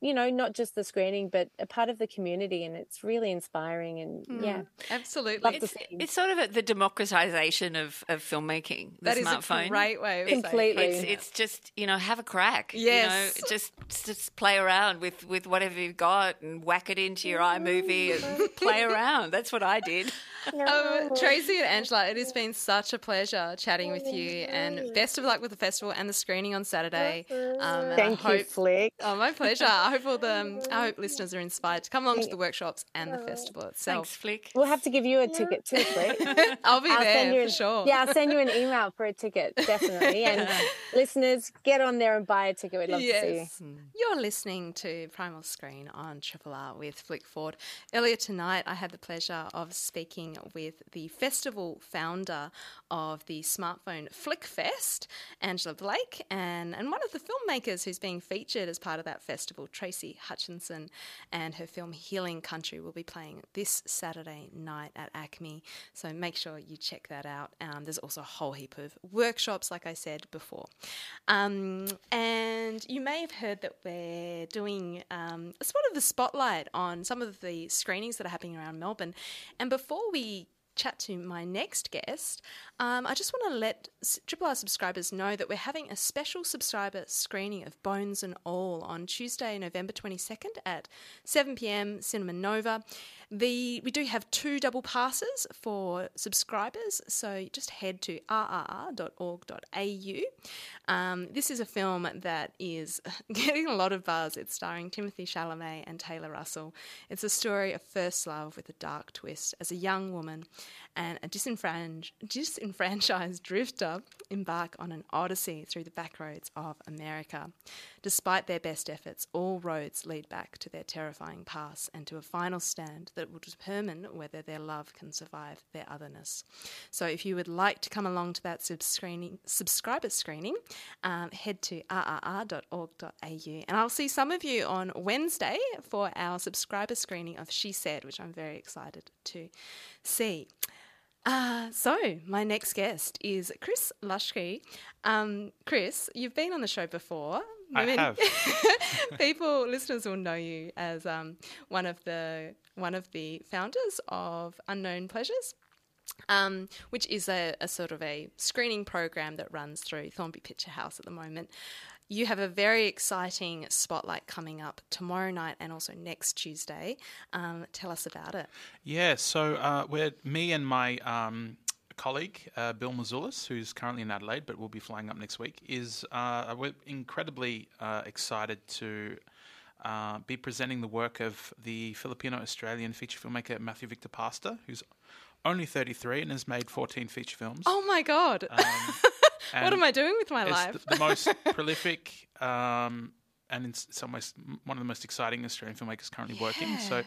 you know, not just the screening, but a part of the community, and it's really inspiring. And Hmm. yeah, Absolutely. It's, it's sort of a, the democratization of, of filmmaking. The that is smartphone. a great way of it. Completely. It's, it's just you know have a crack. Yes. you know, just just play around with with whatever you've got and whack it into your iMovie and play around. That's what I did. Um, Tracee and Angela, it has been such a pleasure chatting with you, and best of luck with the festival and the screening on Saturday. Um, Thank I you, hope, Flick. Oh, my pleasure. I hope all the um, I hope listeners are inspired to come along to the workshops and the festival Thanks, itself. Flick. We'll have to give you a ticket too, Flick. I'll be I'll there send you for an, sure. Yeah, I'll send you an email for a ticket, definitely. And listeners, get on there and buy a ticket. We'd love to see you. You're listening to Primal Screen on Triple R with Flick Ford. Earlier tonight, I had the pleasure of speaking with the festival founder of the smartphone Flick Fest, Angela Blake, and, and one of the filmmakers who's being featured as part of that festival, Tracee Hutchison, and her film Healing Country will be playing this Saturday night at ACMI. So make sure you check that out. Um, there's also a whole heap of workshops, like I said before. Um, and you may have heard that we're doing um, sort of a spotlight on some of the screenings that are happening around Melbourne. And before we chat to my next guest, um, I just want to let Triple R subscribers know that we're having a special subscriber screening of Bones and All on Tuesday, November 22nd at 7 pm, Cinema Nova. The we do have two double passes for subscribers, so just head to rrr.org.au. Um, this is a film that is getting a lot of buzz. It's starring Timothée Chalamet and Taylor Russell. It's a story of first love with a dark twist as a young woman and a disenfranch- disenfranchised drifter embark on an odyssey through the back roads of America. Despite their best efforts, all roads lead back to their terrifying past and to a final stand that will determine whether their love can survive their otherness. So, if you would like to come along to that sub- subscriber screening, um, head to rrr.org.au. And I'll see some of you on Wednesday for our subscriber screening of She Said, which I'm very excited to see. Uh, so, my next guest is Chris Luscri. Um, Chris, you've been on the show before. I have. people, listeners will know you as um, one of the one of the founders of Unknown Pleasures. Um, which is a, a sort of a screening program that runs through Thornbury Picture House at the moment. You have a very exciting spotlight coming up tomorrow night and also next Tuesday. Um, tell us about it. Yeah, so uh, we're me and my um, colleague uh, Bill Mousoulis, who's currently in Adelaide but will be flying up next week, is uh, we're incredibly uh, excited to. Uh, be presenting the work of the Filipino Australian feature filmmaker Matthew Victor Pastor, who's only 33 and has made 14 feature films. Oh my God. what am I doing with my life? the, the most prolific um, and in some ways one of the most exciting Australian filmmakers currently working. So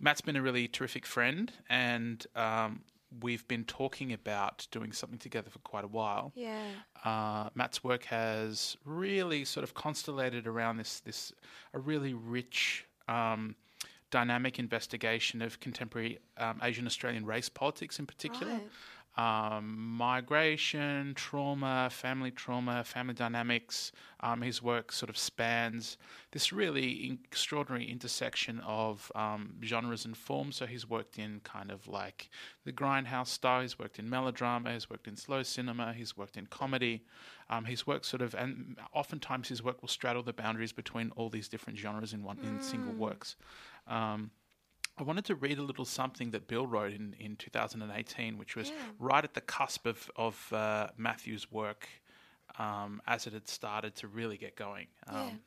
Matt's been a really terrific friend, and um, we've been talking about doing something together for quite a while. yeah. Uh, Matt's work has really sort of constellated around this this a really rich. Um, Dynamic investigation of contemporary um, Asian Australian race politics, in particular, um, migration, trauma, family trauma, family dynamics. Um, his work sort of spans this really extraordinary intersection of um, genres and forms. So he's worked in kind of like the grindhouse style. He's worked in melodrama. He's worked in slow cinema. He's worked in comedy. Um, he's worked sort of, and oftentimes his work will straddle the boundaries between all these different genres in one in single works. Um, I wanted to read a little something that Bill wrote in, in 2018, which was right at the cusp of, of uh, Matthew's work um, as it had started to really get going. Um,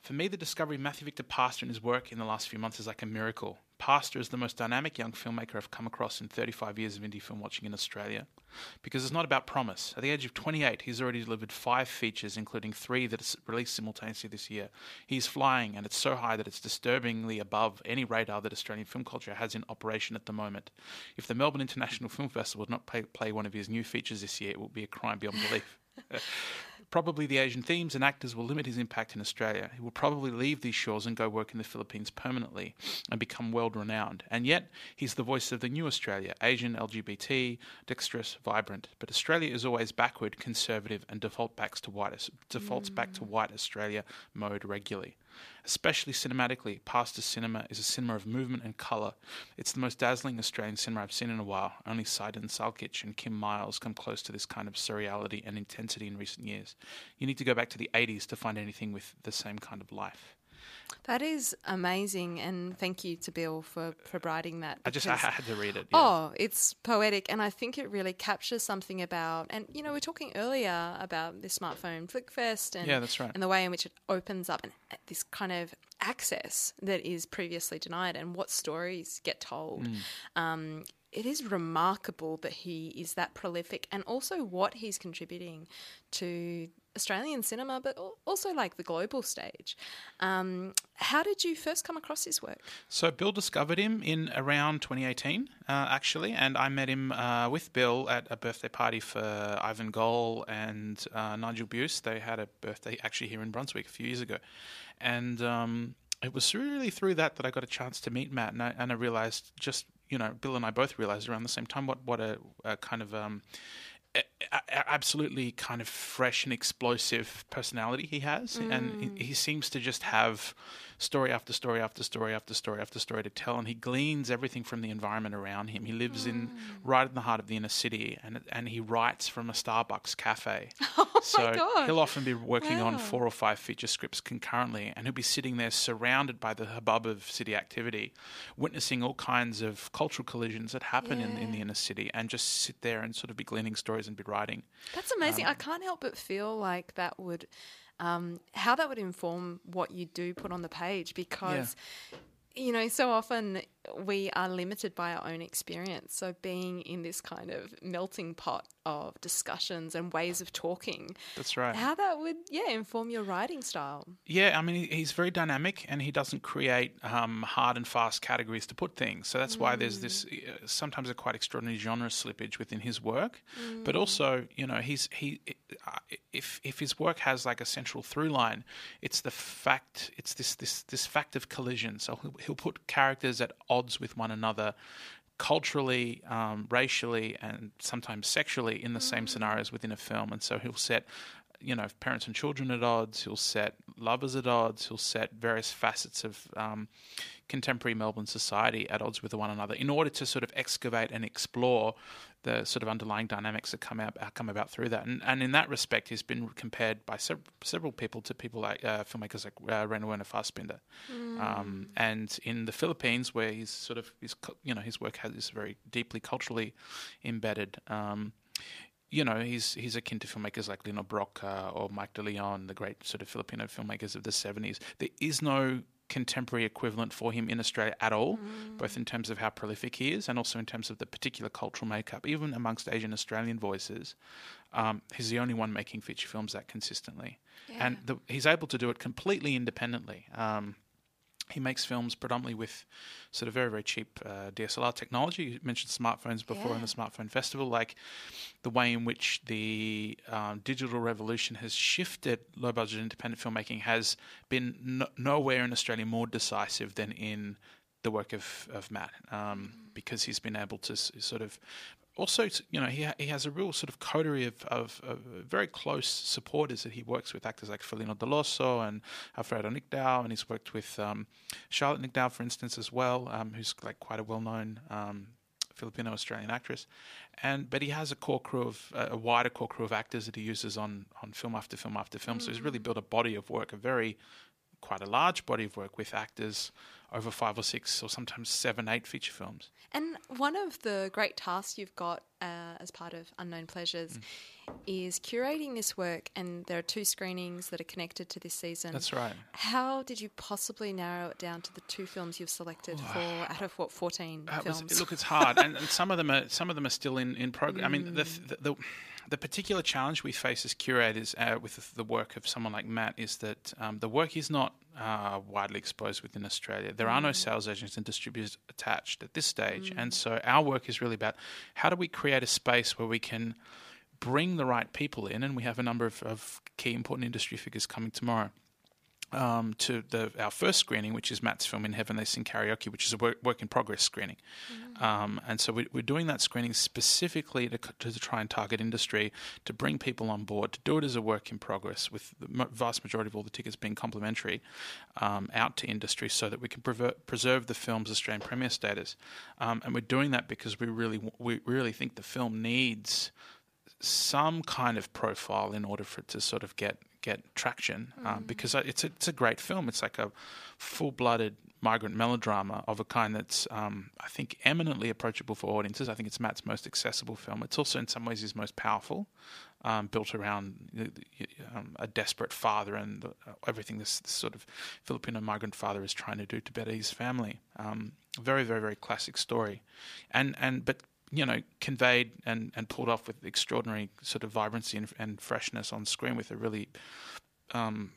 For me, the discovery of Matthew Victor Pastor and his work in the last few months is like a miracle. Pastor is the most dynamic young filmmaker I've come across in 35 years of indie film watching in Australia. Because it's not about promise. At the age of 28, he's already delivered five features, including three that are released simultaneously this year. He's flying, and it's so high that it's disturbingly above any radar that Australian film culture has in operation at the moment. If the Melbourne International Film Festival would not play, play one of his new features this year, it would be a crime beyond belief. Probably the Asian themes and actors will limit his impact in Australia. He will probably leave these shores and go work in the Philippines permanently and become world renowned. And yet, he's the voice of the new Australia Asian, LGBT, dexterous, vibrant. But Australia is always backward, conservative, and default backs to white, defaults back to white mm. Australia mode regularly. Especially cinematically, Pastor's cinema is a cinema of movement and colour. It's the most dazzling Australian cinema I've seen in a while. Only Sidon Salkic and Kim Miles come close to this kind of surreality and intensity in recent years. You need to go back to the 80s to find anything with the same kind of life. That is amazing, and thank you to Bill for, for writing that. I just I had to read it. yeah. Oh, it's poetic, and I think it really captures something about. And you know, we are talking earlier about the smartphone Flickfest, and Yeah, that's right. and the way in which it opens up an, this kind of access that is previously denied, and what stories get told. Mm. Um, it is remarkable that he is that prolific, and also what he's contributing to Australian cinema, but also like the global stage. Um, how did you first come across his work? So Bill discovered him in around 2018, uh, actually, and I met him uh, with Bill at a birthday party for Ivan Goll and uh, Nigel Buesst. They had a birthday actually here in Brunswick a few years ago, and um, it was really through that that I got a chance to meet Matt, and I, and I realized just you know Bill and I both realized around the same time what what a, a kind of um, absolutely kind of fresh and explosive personality he has, and mm. he, he seems to just have story after story after story after story after story to tell, and he gleans everything from the environment around him. He lives in mm. right in the heart of the inner city, and and he writes from a Starbucks cafe. Oh so gosh. he'll often be working on four or five feature scripts concurrently, and he'll be sitting there surrounded by the hubbub of city activity, witnessing all kinds of cultural collisions that happen in, in the inner city, and just sit there and sort of be gleaning stories and be writing. That's amazing. Um, I can't help but feel like that would, um, how that would inform what you do put on the page because, you know, so often we are limited by our own experience. So being in this kind of melting pot of discussions and ways of talking, That's right. how that would, yeah, inform your writing style. Yeah, I mean, he's very dynamic and he doesn't create um, hard and fast categories to put things. So that's why there's this uh, sometimes a quite extraordinary genre slippage within his work. But also, you know, he's he uh, if if his work has like a central through line, it's the fact it's this this this fact of collision. So he'll, he'll put characters at odds with one another. Culturally, um, racially, and sometimes sexually in the same scenarios within a film, and so he'll set you know, parents and children at odds. He'll set lovers at odds. He'll set various facets of um, contemporary Melbourne society at odds with one another in order to sort of excavate and explore the sort of underlying dynamics that come out come about through that. And, and in that respect, he's been compared by sev- several people to people like uh, filmmakers like uh, Rainer Werner Fassbinder. Um, and in the Philippines, where he's sort of his you know his work has is very deeply culturally embedded. Um, you know, he's he's akin to filmmakers like Lino Brocka or Mike De Leon, the great sort of Filipino filmmakers of the 70s. There is no contemporary equivalent for him in Australia at all, both in terms of how prolific he is and also in terms of the particular cultural makeup. Even amongst Asian Australian voices, um, he's the only one making feature films that consistently. And the, he's able to do it completely independently. Um, he makes films predominantly with sort of very very cheap uh, DSLR technology. You mentioned smartphones before in the smartphone festival, like the way in which the um, digital revolution has shifted low budget independent filmmaking has been no- nowhere in Australia more decisive than in the work of of Matt, um, because he's been able to s- sort of also, you know, he, ha- he has a real sort of coterie of, of, of, very close supporters that he works with, actors like Felino Dolloso and Alfredo Nicdao, and he's worked with um, Charlotte Nicdao, for instance, as well, um, who's like quite a well-known um, Filipino Australian actress. And but he has a core crew of a wider core crew of actors that he uses on on film after film after film. Mm. So he's really built a body of work, a very quite a large body of work with actors over five or six or sometimes seven, eight feature films. And one of the great tasks you've got uh, as part of Unknown Pleasures mm. is curating this work, and there are two screenings that are connected to this season. That's right. How did you possibly narrow it down to the two films you've selected for out of what fourteen films? Was, look, it's hard, and, and, some of them are some of them are still in in progress. Mm. I mean, the, the, the the particular challenge we face as curators uh, with the work of someone like Matt is that um, the work is not uh, widely exposed within Australia. There are no mm. sales agents and distributors attached at this stage. Mm. And so our work is really about how do we create a space where we can bring the right people in, and we have a number of, of key important industry figures coming tomorrow um, to the, our first screening, which is Matt's film In Heaven They Sing Karaoke, which is a work, work in progress screening. Mm-hmm. Um, and so we, are doing that screening specifically to, to, try and target industry, to bring people on board, to do it as a work in progress, with the vast majority of all the tickets being complimentary um, out to industry so that we can prever- preserve the film's Australian premiere status. Um, and we're doing that because we really, we really think the film needs some kind of profile in order for it to sort of get get traction um, mm. because it's a, it's a great film. It's like a full blooded migrant melodrama of a kind that's, um, I think, eminently approachable for audiences. I think it's Matt's most accessible film. It's also, in some ways, his most powerful, um, built around um, a desperate father and the, uh, everything this, this, sort of Filipino migrant father is trying to do to better his family. Um, very, very, very classic story, and and but you know, conveyed and, and pulled off with extraordinary sort of vibrancy and, and freshness on screen with a really um,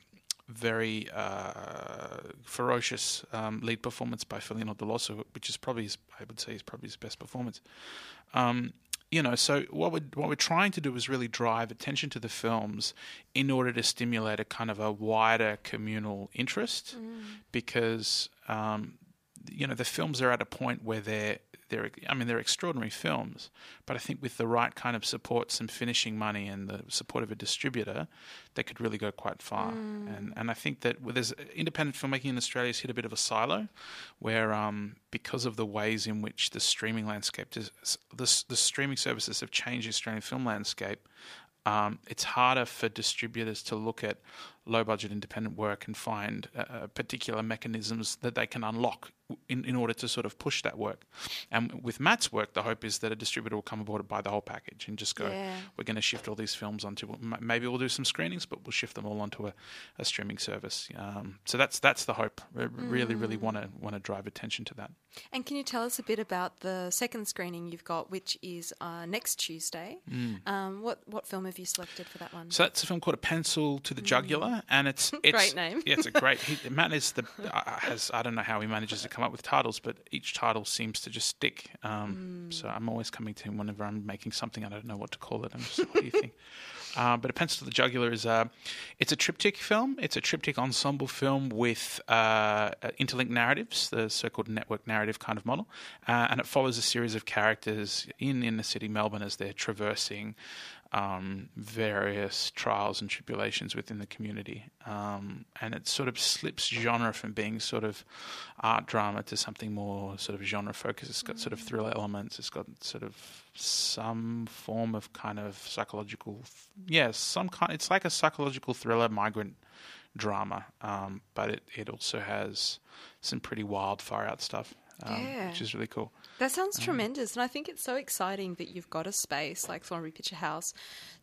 very uh, ferocious um, lead performance by Felino Dolloso, which is probably, his, I would say, is probably his best performance. Um, you know, so what we're what we're trying to do is really drive attention to the films in order to stimulate a kind of a wider communal interest, mm. because um, you know the films are at a point where they're they're I mean they're extraordinary films, but I think with the right kind of support, some finishing money, and the support of a distributor, they could really go quite far. Mm. And and I think that there's independent filmmaking in Australia has hit a bit of a silo, where um, because of the ways in which the streaming landscape is, the the streaming services have changed the Australian film landscape. Um, it's harder for distributors to look at low budget independent work and find uh, particular mechanisms that they can unlock in, in order to sort of push that work. And with Matt's work, the hope is that a distributor will come aboard and buy the whole package and just go, yeah. we're going to shift all these films onto, maybe we'll do some screenings, but we'll shift them all onto a, a streaming service. Um, so that's that's the hope. We really, mm. really want to want to drive attention to that. And can you tell us a bit about the second screening you've got, which is uh, next Tuesday? Mm. Um, what what film have you selected for that one? So that's a film called A Pencil to the Jugular, mm. And it's, it's great name. yeah, it's a great. He, Matt is the uh, has I don't know how he manages to come up with titles, but each title seems to just stick. Um, mm. So I'm always coming to him whenever I'm making something. I don't know what to call it. I'm just, what do you think? Uh, but a pencil to the jugular is a, it's a triptych film. It's a triptych ensemble film with uh, interlinked narratives, the so-called network narrative kind of model, uh, and it follows a series of characters in inner city Melbourne as they're traversing um, various trials and tribulations within the community. Um, and it sort of slips genre from being sort of art drama to something more sort of genre focused. It's got sort of thriller elements. It's got sort of some form of kind of psychological, yes, yeah, some kind. It's like a psychological thriller migrant drama, um, but it, it also has some pretty wild, far out stuff, um, yeah. which is really cool. That sounds um, tremendous. And I think it's so exciting that you've got a space like Thornbury Picture House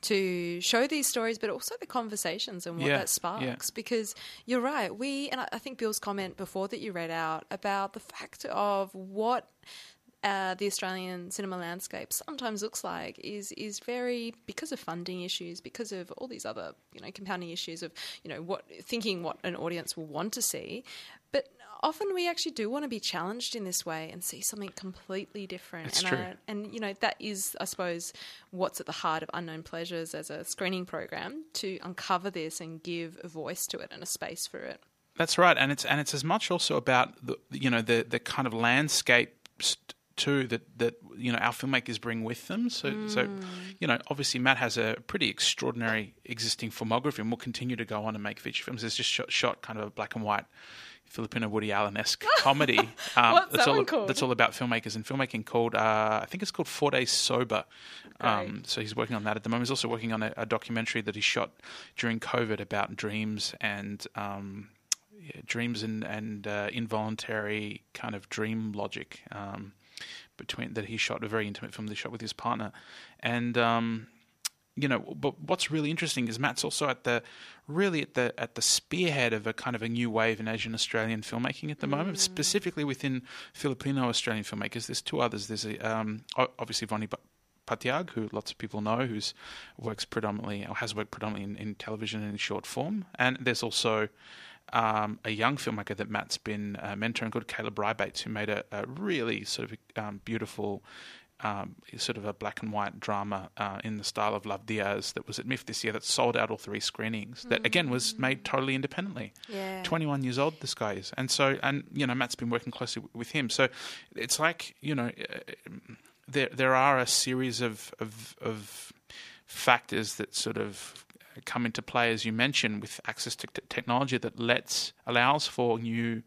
to show these stories, but also the conversations and what yeah, that sparks. Yeah. Because you're right. We, and I think Bill's comment before that you read out about the fact of what uh, the Australian cinema landscape sometimes looks like is is very because of funding issues, because of all these other you know compounding issues of you know what thinking what an audience will want to see, often we actually do want to be challenged in this way and see something completely different. It's and true. I, and you know that is, I suppose, what's at the heart of Unknown Pleasures as a screening program to uncover this and give a voice to it and a space for it. That's right, and it's and it's as much also about the you know the the kind of landscape. St- too that that you know our filmmakers bring with them. So so mm. you know obviously Matt has a pretty extraordinary existing filmography and will continue to go on and make feature films. There's just shot, shot kind of a black and white. Filipino Woody Allen esque comedy. Um, What's that's that all one called? that's all about filmmakers and filmmaking called uh, I think it's called Four Days Sober. Um, so he's working on that at the moment. He's also working on a, a documentary that he shot during COVID about dreams and um, yeah, dreams and and uh, involuntary kind of dream logic um, between that he shot a very intimate film that he shot with his partner, and um, you know, but what's really interesting is Matt's also at the really at the at the spearhead of a kind of a new wave in Asian Australian filmmaking at the moment, specifically within Filipino Australian filmmakers. There's two others. There's a, um, obviously Vonnie Patiag, who lots of people know, who's works predominantly or has worked predominantly in, in television and in short form, and there's also um, a young filmmaker that Matt's been uh, mentoring called Caleb Rybates, who made a, a really sort of um, beautiful, um, sort of a black and white drama uh, in the style of Lav Diaz that was at MIFF this year that sold out all three screenings. That again was made totally independently. Yeah. 21 years old this guy is, and so and you know Matt's been working closely w- with him. So it's like you know uh, there there are a series of of, of factors that sort of come into play, as you mentioned, with access to t- technology that lets allows for new,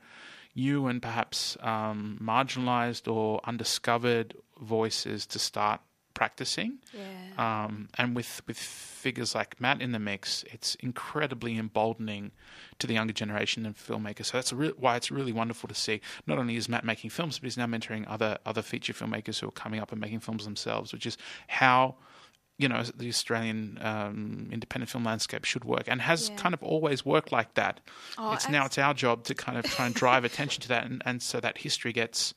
new and perhaps um, marginalized or undiscovered voices to start practicing. Yeah. Um, and with with figures like Matt in the mix, it's incredibly emboldening to the younger generation of filmmakers. So that's re- why it's really wonderful to see. Not only is Matt making films, but he's now mentoring other other feature filmmakers who are coming up and making films themselves, which is how you know the Australian um, independent film landscape should work and has Yeah. kind of always worked like that. Oh, it's now it's our job to kind of try and drive attention to that, and, and so that history gets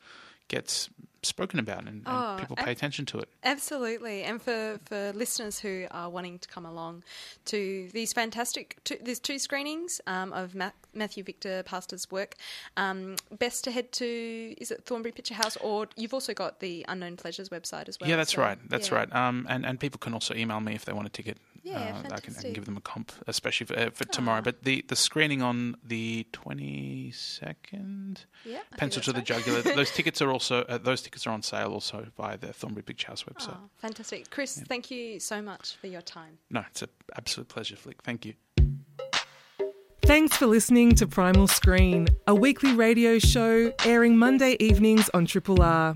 gets spoken about and, and Oh, people ab- pay attention to it. Absolutely, and for, for listeners who are wanting to come along to these fantastic, two, there's two screenings um, of Ma- Matthew Victor Pastor's work. Um, best to head to is it Thornbury Picture House, or you've also got the Unknown Pleasures website as well. yeah, that's so, right. That's yeah. right. Um, and and people can also email me if they want a ticket. Yeah, uh, I can, I can give them a comp, especially for, uh, for tomorrow. But the, the screening on the twenty second, Yeah, pencil to the right. jugular. those tickets are also uh, those tickets are on sale also via the Thornbury Picture House website. Oh, fantastic, Chris. Thank you so much for your time. No, it's an absolute pleasure, Flick. Thank you. Thanks for listening to Primal Screen, a weekly radio show airing Monday evenings on Triple R.